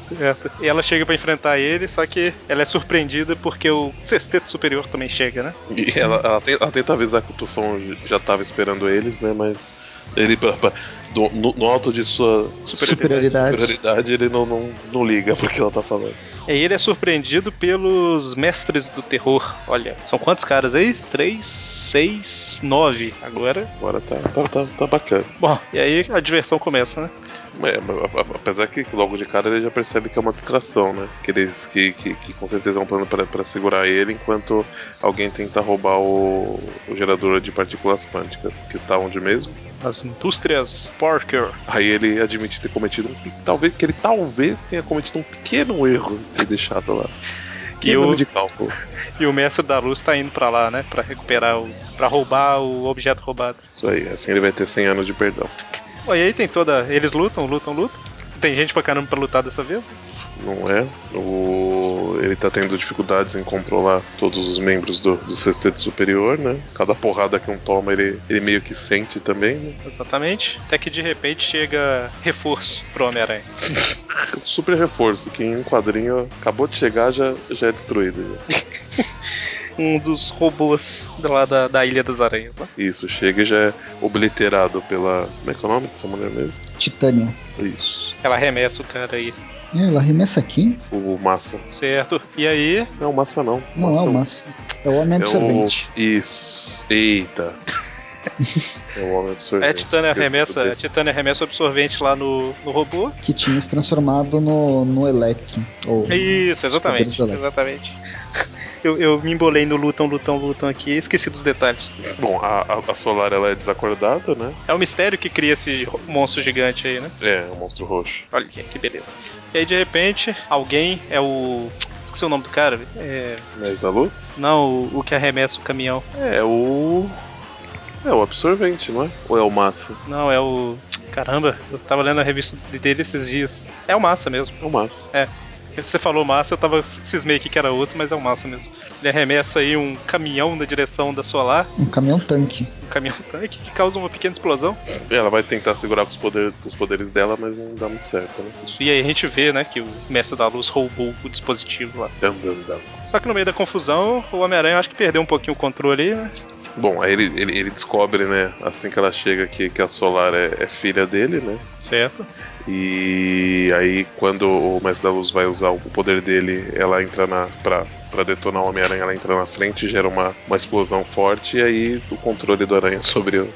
Certo. E ela chega para enfrentar ele, só que ela é surpreendida porque o sexteto superior também chega, né? E ela, ela, tenta, ela tenta avisar que o Tufão já tava esperando eles, né? Mas Ele, pra, pra, do, no, no, alto de sua superioridade, superioridade ele não, não, não liga porque ela tá falando. E ele é surpreendido pelos mestres do terror. Olha, são quantos caras aí? Três, seis, nove agora. Agora tá, tá, tá, tá bacana. Bom, e aí a diversão começa, né? É, apesar que logo de cara ele já percebe que é uma distração, né? Que, eles, que, que, que com certeza é um plano para segurar ele enquanto alguém tenta roubar o, o, gerador de partículas quânticas. Que está onde mesmo? As indústrias Parker. Aí ele admite ter cometido um. Talvez, que ele talvez tenha cometido um pequeno erro de ter deixado lá. Que o, de cálculo. [laughs] E o mestre da luz tá indo para lá, né? Para recuperar o. para roubar o objeto roubado. Isso aí, assim ele vai ter 100 anos de perdão. Bom, e aí tem toda. Eles lutam, lutam, lutam. Tem gente pra caramba pra lutar dessa vez. Não é? O... Ele tá tendo dificuldades em controlar todos os membros do, do sexteto superior, né? Cada porrada que um toma, ele, ele meio que sente também, né? Exatamente. Até que de repente chega reforço pro Homem-Aranha. Super reforço, que em um quadrinho acabou de chegar, já, já é destruído. Já. [laughs] um dos robôs lá da, da Ilha das Aranhas. Né? Isso, chega e já é obliterado pela. Como é que é o nome dessa mulher mesmo? Titânia. Isso. Ela arremessa o cara aí. É, ela arremessa aqui? O Massa. Certo. E aí? Não, o Massa não. Não massa é o Massa. É o Homem Absorvente. É o... Isso. Eita. [laughs] é o Homem Absorvente. É, a Titânia arremessa, a Titânia arremessa o absorvente lá no, no robô. Que tinha se transformado no, no Electro. Ou Isso, exatamente. Exatamente eu, eu me embolei no lutam, lutam, lutam aqui e esqueci dos detalhes. Bom, a, a, Solar ela é desacordada, né? É o mistério que cria esse monstro gigante aí, né? É, o monstro roxo. Olha que beleza. E aí de repente, alguém é o. Esqueci o nome do cara. É. Mês da Luz? Não, o, o que arremessa o caminhão. É o. É o absorvente, não é? Ou é o massa? Não, é o. Caramba, eu tava lendo a revista dele esses dias. É o massa mesmo. É o massa. É. Você falou massa, eu tava cismei aqui que era outro, mas é o massa mesmo. Ele arremessa aí um caminhão na direção da Solar. Um caminhão tanque. Um caminhão tanque que causa uma pequena explosão. Ela vai tentar segurar com os, poder, com os poderes dela, mas não dá muito certo, né? Isso, e aí a gente vê, né, que o Mestre da Luz roubou o dispositivo lá. Dum, dum, dum. Só que no meio da confusão, o Homem-Aranha acho que perdeu um pouquinho o controle aí, né? Bom, aí ele, ele, ele, descobre, né, assim que ela chega que, que a Solar é, é, filha dele, né? Certo. E aí, quando o Mestre da Luz vai usar o poder dele, ela entra na. pra, pra detonar o Homem-Aranha, ela entra na frente, gera uma, uma explosão forte, e aí o controle do Aranha [laughs] sobre o,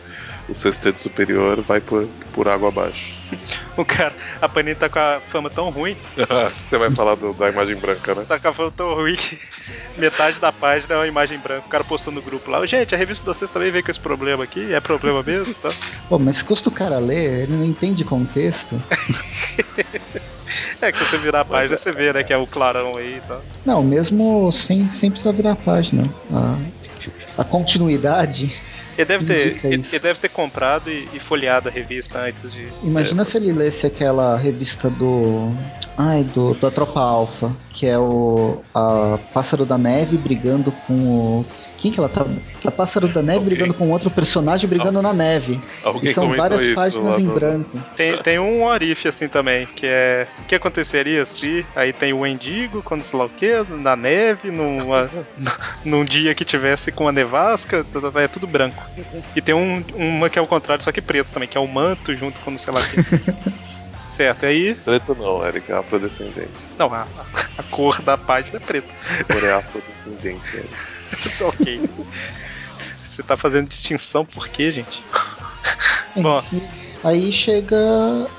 o sexteto superior vai por, por água abaixo. [laughs] o cara, a Panini tá com a fama tão ruim. [laughs] Você vai falar do, da imagem branca, né? Tá com a fama tão ruim que [laughs] metade da página é uma imagem branca. O cara postando no grupo lá. Gente, a revista de vocês também veio com esse problema aqui. É problema mesmo, tá? Pô, mas custa o cara ler, ele não entende contexto. É que você virar a página, você vê, né, que é o clarão aí e tal. Não, mesmo sem, sem precisar virar a página. A, a continuidade ele deve ter, ele, ele, deve ter comprado e, e, folheado a revista antes de. Imagina é, se ele lesse aquela revista do. Ai, do, da Tropa Alpha, que é o. A Pássaro da Neve brigando com o quem que ela tá? A Pássaro da Neve Alguém? brigando com outro personagem brigando na neve. Alguém e são várias isso, páginas em branco. Tem, tem um Orif assim também, que é. O que aconteceria se. Aí tem o Endigo, quando sei lá o que, na neve, numa, [laughs] num dia que tivesse com a nevasca, tá, tá, tá, é tudo branco. E tem um, uma que é o contrário, só que preto também, que é o manto junto com sei lá o que. [laughs] Certo, aí. Preto não, Eric, é afrodescendente. Não, a, a, cor da página é preta. A cor é afrodescendente, Eric. [laughs] ok. Você tá fazendo distinção por quê, gente? Bom. Aí chega.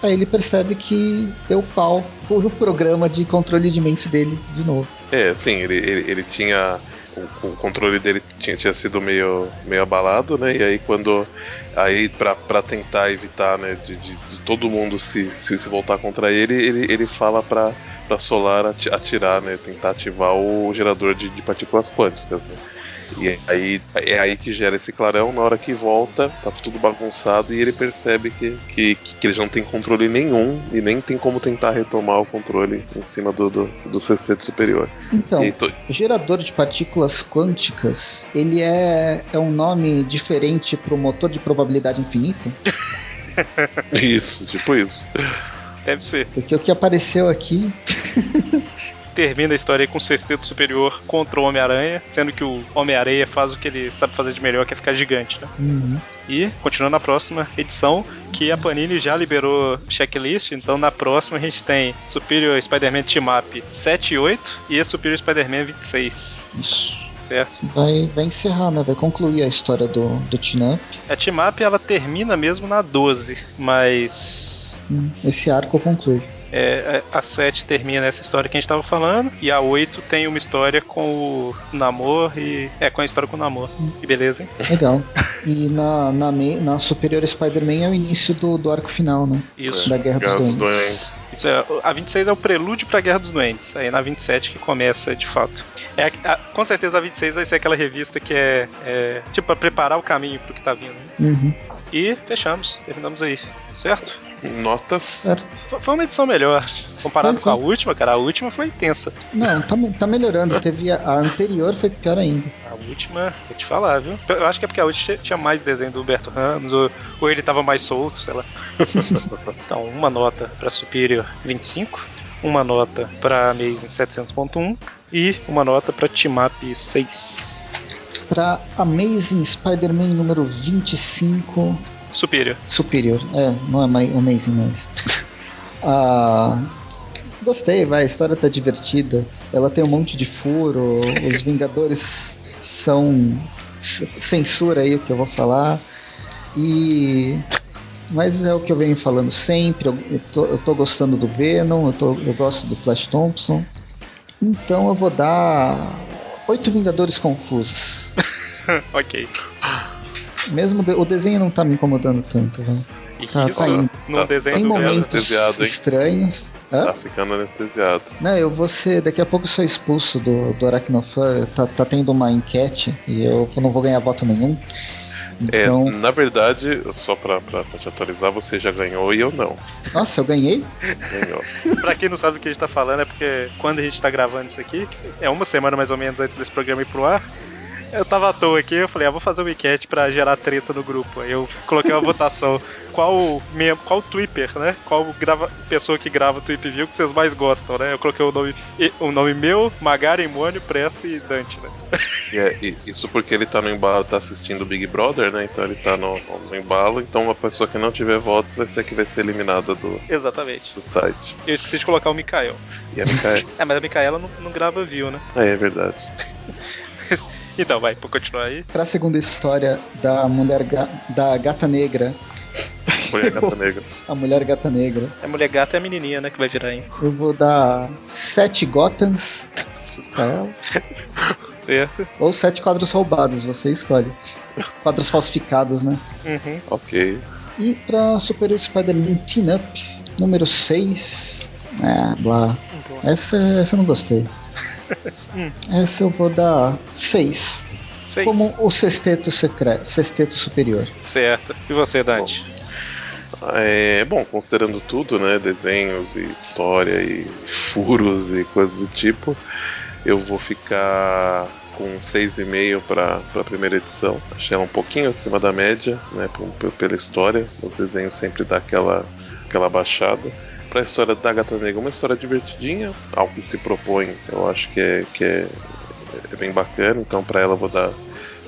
Aí ele percebe que deu pau o programa de controle de mente dele de novo. É, sim, ele, ele, ele tinha. O, o, controle dele tinha, tinha sido meio, meio abalado, né? E aí quando. Aí pra, pra tentar evitar, né, de, de, de todo mundo se, se, se, voltar contra ele, ele, ele fala pra, pra Solar atirar, né? Tentar ativar o gerador de, de partículas quânticas, né? E aí é aí que gera esse clarão, na hora que volta, tá tudo bagunçado e ele percebe que, que, que ele não tem controle nenhum e nem tem como tentar retomar o controle em cima do, do, do sexteto superior. Então, to... gerador de partículas quânticas, ele é, é um nome diferente pro motor de probabilidade infinita? [laughs] isso, tipo isso. Deve ser. Porque o que apareceu aqui [laughs] termina a história com o sexteto superior contra o Homem-Aranha, sendo que o Homem-Aranha faz o que ele sabe fazer de melhor, que é ficar gigante, né? Uhum. E, continuando na próxima edição, que a Panini já liberou checklist, então na próxima a gente tem Superior Spider-Man Team Up 7 e 8 e Superior Spider-Man 26. Isso. Certo? Vai, vai encerrar, né? Vai concluir a história do, do Team Up. A Team Up ela termina mesmo na 12, mas Hum, Esse arco conclui. É, a 7 termina essa história que a gente tava falando, e a 8 tem uma história com o Namor e. É, com a história com o Namor. Que beleza, hein? Legal. E na, na, me- na Superior Spider-Man é o início do, do arco final, né? Isso. Da Guerra, Guerra dos dos Doentes. Doentes. Isso é, a 26 é o prelúdio pra Guerra dos Doentes. Aí na 27 que começa de fato. É, a- a- com certeza a 26 vai ser aquela revista que é, é tipo pra preparar o caminho pro que tá vindo. né? Uhum. E fechamos, terminamos aí, certo? Notas. Foi uma edição melhor. Comparado Foi, com a última, cara, a última foi intensa. Não, tá, tá melhorando. Teve a, a anterior foi pior ainda. A última, vou te falar, viu? Eu acho que é porque a última tinha mais desenho do Humberto Ramos, ou, ou ele tava mais solto, sei lá. [laughs] então, uma nota pra Superior 25, uma nota pra Amazing 700.1 e uma nota pra Team Up 6. Pra Amazing Spider-Man número 25. Superior. Superior. É, não é mais Amazing mais. [laughs] Ah, gostei, vai. A história tá divertida. Ela tem um monte de furo. Os [laughs] Vingadores são. Censura aí o que eu vou falar. E. Mas é o que eu venho falando sempre. Eu, eu, tô, eu tô gostando do Venom, eu, tô, eu gosto do Flash Thompson. Então eu vou dar. Oito Vingadores Confusos. [laughs] ok. Mesmo o desenho não tá me incomodando tanto, né? E Tá, isso tá indo. num Tá- desenho Tem momentos estranhos. Hã? Tá ficando anestesiado. Não, eu vou ser. Daqui a pouco eu sou expulso do, do Aracnofan. Tá, tá tendo uma enquete e eu não vou ganhar voto nenhum. É, Então, na verdade, só pra, pra, pra te atualizar, você já ganhou e eu não. nossa, eu ganhei? Ganhou. [laughs] Pra quem não sabe o que a gente tá falando, é porque quando a gente tá gravando isso aqui, é uma semana mais ou menos antes desse programa ir pro ar, eu tava à toa aqui, eu falei, ah, vou fazer uma enquete pra gerar treta no grupo. Aí eu coloquei uma [laughs] votação. Qual mem- qual Twipper, né? Qual grava, pessoa que grava Tweep View que vocês mais gostam, né? Eu coloquei o nome, o nome meu, Magari, Mônio, Presto e Dante, né? E é- e isso porque ele tá no embalo, tá assistindo o Big Brother, né? Então ele tá no, no embalo. Então a pessoa que não tiver votos vai ser a que vai ser eliminada do, Exatamente. do site. Eu esqueci de colocar o Mikael. E a Micaela. [laughs] É, mas a Micaela não, não grava view, né? é, é verdade. [laughs] [laughs] Então, vai, pra continuar aí. Pra segunda história da mulher ga- da gata negra. [laughs] A gata negra. A mulher gata negra. A mulher gata é a menininha, né? Que vai virar, hein? Eu vou dar sete Gothams pra ela. Certo? [laughs] Ou sete quadros roubados, você escolhe. Quadros falsificados, né? Uhum. Ok. E pra Superior Spider-Man Team Up, número 6. Ah, blá. Essa, essa eu não gostei. Hum. Essa eu vou dar 6. Seis. Como o sexteto secreto, sexteto superior. Certo. E você, Dante? É, bom, considerando tudo, né? Desenhos e história e furos e coisas do tipo, eu vou ficar com 6,5 para a primeira edição. Achei ela um pouquinho acima da média, né? Pela história. Os desenhos sempre dá aquela, aquela baixada. A história da Gata Negra, uma história divertidinha, algo que se propõe, eu acho que é, que é, é bem bacana. Então, para ela, eu vou dar,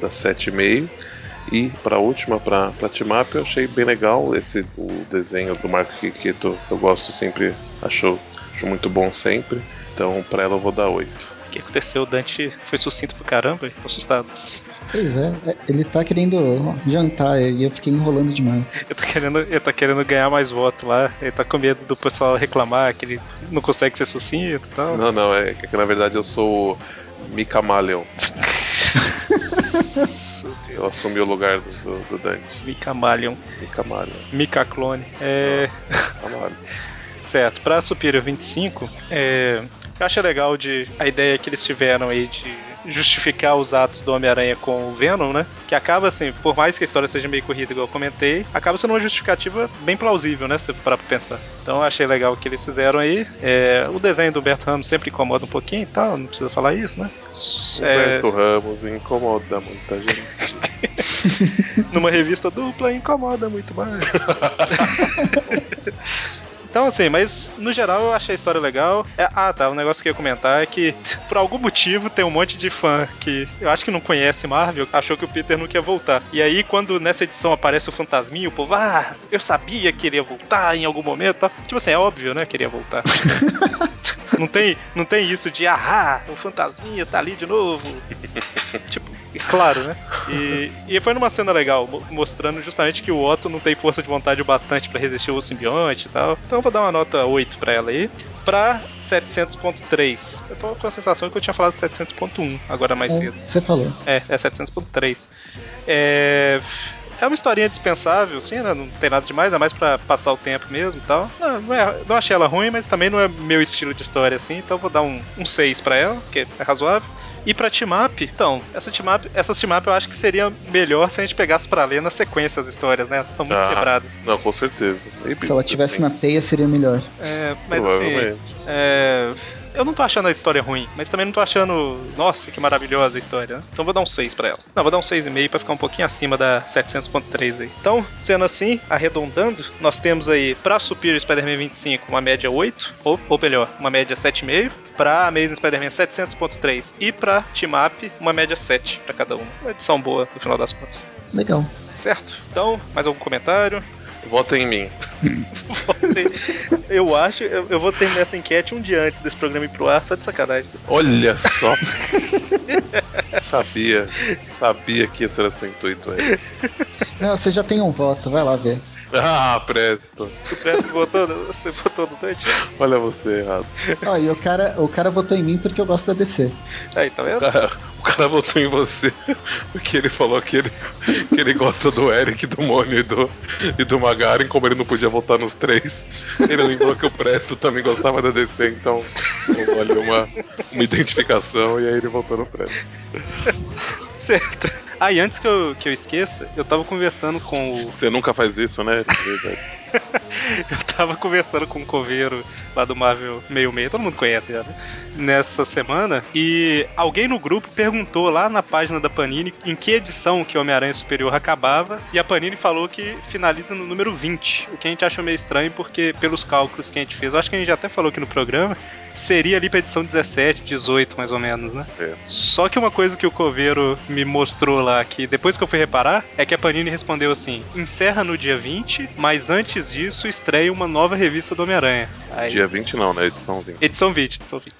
dar 7,5. E para última, para Team Up, eu achei bem legal esse o desenho do Marco Kikito. Eu gosto sempre, acho, acho muito bom sempre. Então, para ela, eu vou dar 8. O que aconteceu? O Dante foi sucinto pro caramba, tô assustado. Pois é, é, ele tá querendo jantar e eu fiquei enrolando demais. Ele tá, querendo, ele tá querendo ganhar mais voto lá, ele tá com medo do pessoal reclamar que ele não consegue ser sucinto e tal. Não, não, é que na verdade eu sou o Deus. [laughs] Eu assumi o lugar do, do, do Dante. Micamalion, Mikamaleon. Micaclone. É. Camaleon. [laughs] Certo, pra Superior 25, é, eu acho legal de a ideia que eles tiveram aí de justificar os atos do Homem-Aranha com o Venom, né? Que acaba assim, por mais que a história seja meio corrida, igual eu comentei, acaba sendo uma justificativa bem plausível, né? Se você parar pra pensar. Então eu achei legal o que eles fizeram aí. É, o desenho do Humberto Ramos sempre incomoda um pouquinho e tal, não precisa falar isso, né? É, Humberto Ramos incomoda muita gente. [laughs] numa revista dupla incomoda muito mais. [laughs] Então, assim, mas no geral eu achei a história legal. É, ah, tá. O um negócio que eu ia comentar é que, [laughs] por algum motivo, tem um monte de fã que eu acho que não conhece Marvel, achou que o Peter não quer voltar. E aí, quando nessa edição aparece o fantasminho, o povo, ah, eu sabia que ele ia voltar em algum momento. Tá? Tipo assim, é óbvio, né? Que ele ia voltar. [laughs] não, tem, não tem isso de, ah, o fantasminha tá ali de novo. [laughs] tipo, claro, né? E, e foi numa cena legal, mostrando justamente que o Otto não tem força de vontade o bastante para resistir ao simbionte e tal. Então eu vou dar uma nota 8 pra ela aí. Pra 700.3. Eu tô com a sensação que eu tinha falado 700.1 agora mais é, cedo. Você falou. É, é 700.3. É. É uma historinha dispensável, sim, né? Não tem nada demais, é mais pra passar o tempo mesmo e tal. Não, não, é, não achei ela ruim, mas também não é meu estilo de história assim, então vou dar um, um 6 pra ela, que é razoável. E pra team-up, então, essa team-up, essas team-up eu acho que seria melhor se a gente pegasse pra ler na sequência as histórias, né? Elas estão muito ah, quebradas. Não, com certeza. Se ela tivesse na teia, seria melhor. É, mas assim. É, eu não tô achando a história ruim, mas também não tô achando, nossa, que maravilhosa a história. Né? Então vou dar um 6 pra ela. Não, vou dar um 6,5 pra ficar um pouquinho acima da 700.3 aí. Então, sendo assim, arredondando, nós temos aí pra Superior Spider-Man 25 uma média 8, ou, ou melhor, uma média 7,5. Pra Amazing Spider-Man 700.3 e pra Team Up uma média 7 pra cada uma. Uma edição boa no final das contas. Legal. Certo. Então, mais algum comentário? Votem em mim. eu acho, eu, eu, vou terminar essa enquete um dia antes desse programa ir pro ar, só de sacanagem. Olha só! [laughs] sabia, sabia que esse era seu intuito aí. Não, você já tem um voto, vai lá ver. [laughs] Ah, Presto. O Presto votou, você votou no Dante? Olha você errado. Ó, e o cara, o cara votou em mim porque eu gosto da DC. Aí, tá vendo? O cara, o cara votou em você porque ele falou que ele, que ele gosta do Eric, do Mônio e do, e do Magarin, como ele não podia votar nos três. Ele lembrou que o Presto também gostava da DC, então ali uma, uma identificação e aí ele votou no Presto. certo. Ah, e antes que eu, que eu esqueça, eu tava conversando com o. Você nunca faz isso, né? [laughs] [laughs] Eu tava conversando com o Coveiro lá do Marvel Meio Meio, todo mundo conhece já, né? Nessa semana, e alguém no grupo perguntou lá na página da Panini em que edição que Homem-Aranha Superior acabava, e a Panini falou que finaliza no número 20, o que a gente achou meio estranho porque, pelos cálculos que a gente fez, eu acho que a gente já até falou aqui no programa, seria ali pra edição 17, 18, mais ou menos, né? É. Só que uma coisa que o Coveiro me mostrou lá, que depois que eu fui reparar, é que a Panini respondeu assim: encerra no dia 20, mas antes disso estreia uma nova revista do Homem-Aranha. Aí... Dia 20 não, né? Edição 20. Edição 20, edição 20.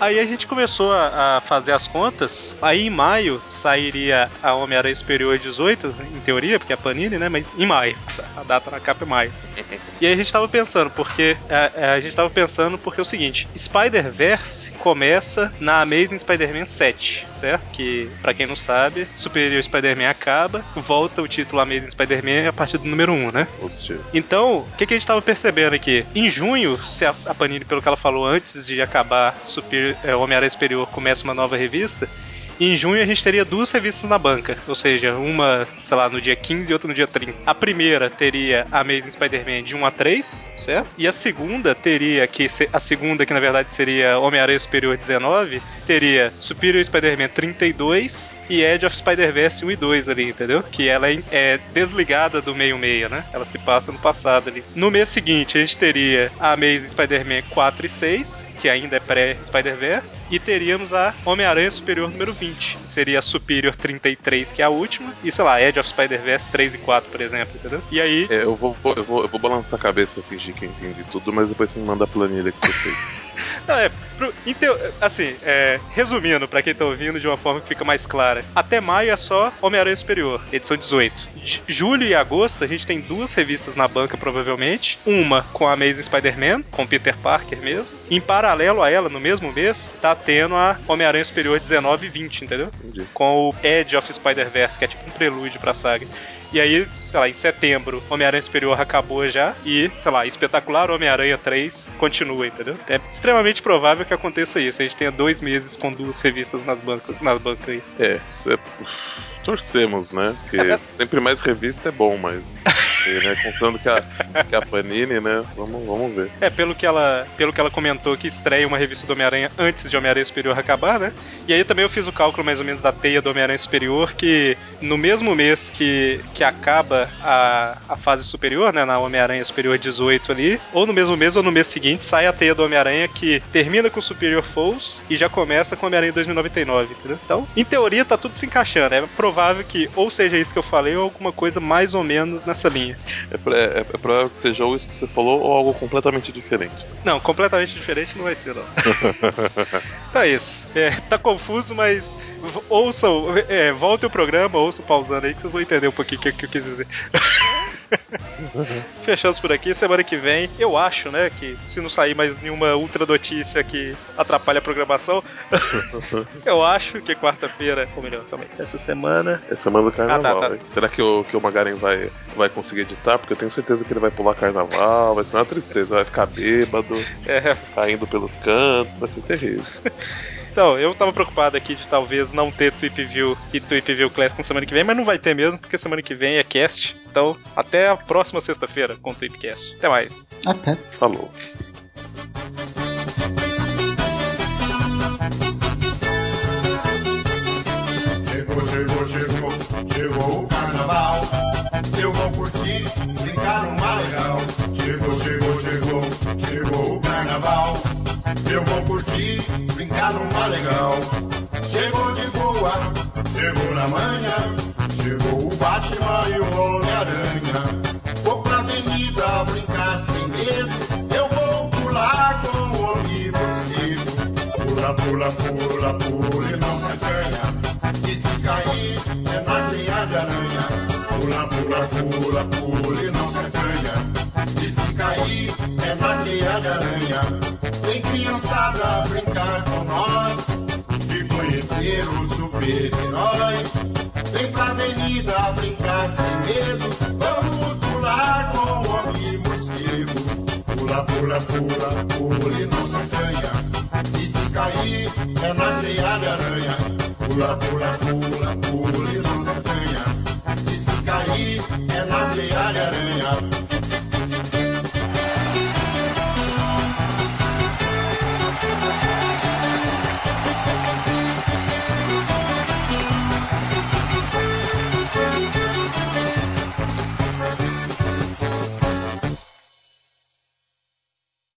Aí a gente começou a, a fazer as contas. Aí em maio sairia a Homem-Aranha Superior 18, em teoria, porque é a Panini, né? Mas em maio. A data na capa é maio. [laughs] e aí a gente tava pensando, porque. A, a gente tava pensando porque é o seguinte: Spider-Verse começa na Amazing Spider-Man 7, certo? Que, para quem não sabe, Superior Spider-Man acaba, volta o título Amazing Spider-Man a partir do número 1, né? Positivo. Então, o que, que a gente tava percebendo aqui? Em junho, se a, Panini, pelo que ela falou antes de acabar Super, é, Homem-Aranha Superior, começa uma nova revista, em junho a gente teria duas revistas na banca, ou seja, uma, sei lá, no dia 15 e outra no dia 30. A primeira teria a Amazing Spider-Man de 1 a 3, certo? E a segunda teria que a segunda que na verdade seria Homem-Aranha Superior 19, teria Superior Spider-Man 32 e Edge of Spider-Verse 1 e 2 ali, entendeu? Que ela é, é desligada do meio-meio, né? Ela se passa no passado ali. No mês seguinte a gente teria a Amazing Spider-Man 4 e 6, que ainda é pré-Spider-Verse, e teríamos a Homem-Aranha Superior número 20 20 seria Superior 33, que é a última, e sei lá, Edge of Spider-Verse 3 e 4, por exemplo, entendeu? E aí. É, eu, vou, eu, vou, eu vou balançar a cabeça, fingir que eu entendi tudo, mas depois você me manda a planilha que você fez. [laughs] Não, é, pro, então, assim, é, resumindo, para quem tá ouvindo de uma forma que fica mais clara, até maio é só Homem-Aranha Superior, edição 18. J julho e agosto a gente tem duas revistas na banca, provavelmente. Uma com a Amazing Spider-Man, com Peter Parker mesmo. Em paralelo a ela, no mesmo mês, tá tendo a Homem-Aranha Superior 19 e 20, entendeu? Entendi. Com o Edge of Spider-Verse, que é tipo um prelúdio pra saga. E aí, sei lá, em setembro, Homem-Aranha Superior acabou já. E, sei lá, Espetacular Homem-Aranha 3 continua, entendeu? É extremamente provável que aconteça isso. A gente tenha dois meses com duas revistas nas bancas, nas bancas aí. É, isso é torcemos, né? Porque [laughs] sempre mais revista é bom, mas ver, né? Considerando que a, a Panini, né? Vamos, vamos ver. É, pelo que, ela, pelo que ela comentou que estreia uma revista do Homem-Aranha antes de Homem-Aranha Superior acabar, né? E aí também eu fiz o cálculo mais ou menos da teia do Homem-Aranha Superior, que no mesmo mês que, que acaba a, a fase superior, né? Na Homem-Aranha Superior 18 ali, ou no mesmo mês ou no mês seguinte, sai a teia do Homem-Aranha que termina com o Superior Foes e já começa com Homem-Aranha 2099, entendeu? Então, em teoria, tá tudo se encaixando. É provável que ou seja isso que eu falei ou alguma coisa mais ou menos nessa linha. É, é, é provável que seja ou isso que você falou ou algo completamente diferente. Não, completamente diferente não vai ser, não. [laughs] então é isso. É, tá confuso, mas ouçam, é, voltem o programa, ouçam pausando aí que vocês vão entender um pouquinho o que, que eu quis dizer. [laughs] [laughs] Fechamos por aqui. Semana que vem, eu acho, né, que se não sair mais nenhuma ultra notícia que atrapalhe a programação, [laughs] eu acho que quarta-feira, ou melhor, também, essa semana. É semana do carnaval. Ah, tá, tá. Será que o, que o Magaren vai, vai conseguir editar? Porque eu tenho certeza que ele vai pular carnaval, vai ser uma tristeza, vai ficar bêbado, é. caindo pelos cantos, vai ser terrível. [laughs] Então, eu tava preocupado aqui de talvez não ter Tweep View e Tweep View Classic na semana que vem, mas não vai ter mesmo, porque semana que vem é cast. Então, até a próxima sexta-feira com o Tweepcast. Até mais. Até. Falou. Cair é na de aranha. Pula, pula, pula, pula e não se acanha. E se cair é na de aranha. Vem criançada brincar com nós e conhecer o super-herói. Vem pra avenida brincar sem medo. Vamos pular com o homem morcego. Pula, pula, pula, pula e não se acanha. E se cair é na teia de aranha. Pula, pula, pula, pula e não se acanha. E se cair é na teia de aranha.